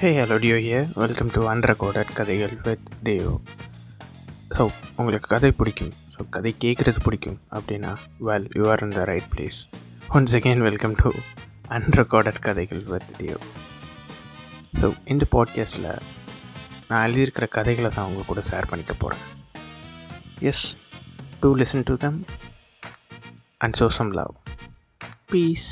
ஹே ஹலோடியோ here welcome to unrecorded கதைகள் with Devo so உங்களுக்கு கதை பிடிக்கும். ஸோ கதை கேட்குறது பிடிக்கும் அப்படின்னா well you are in the right place once again welcome to unrecorded கதைகள் வித் தேவோ ஸோ இந்த பாட்காஸ்ட்டில் நான் எழுதியிருக்கிற கதைகளை தான் உங்கள் கூட ஷேர் பண்ணிக்க போகிறேன் yes do listen to them and show some love peace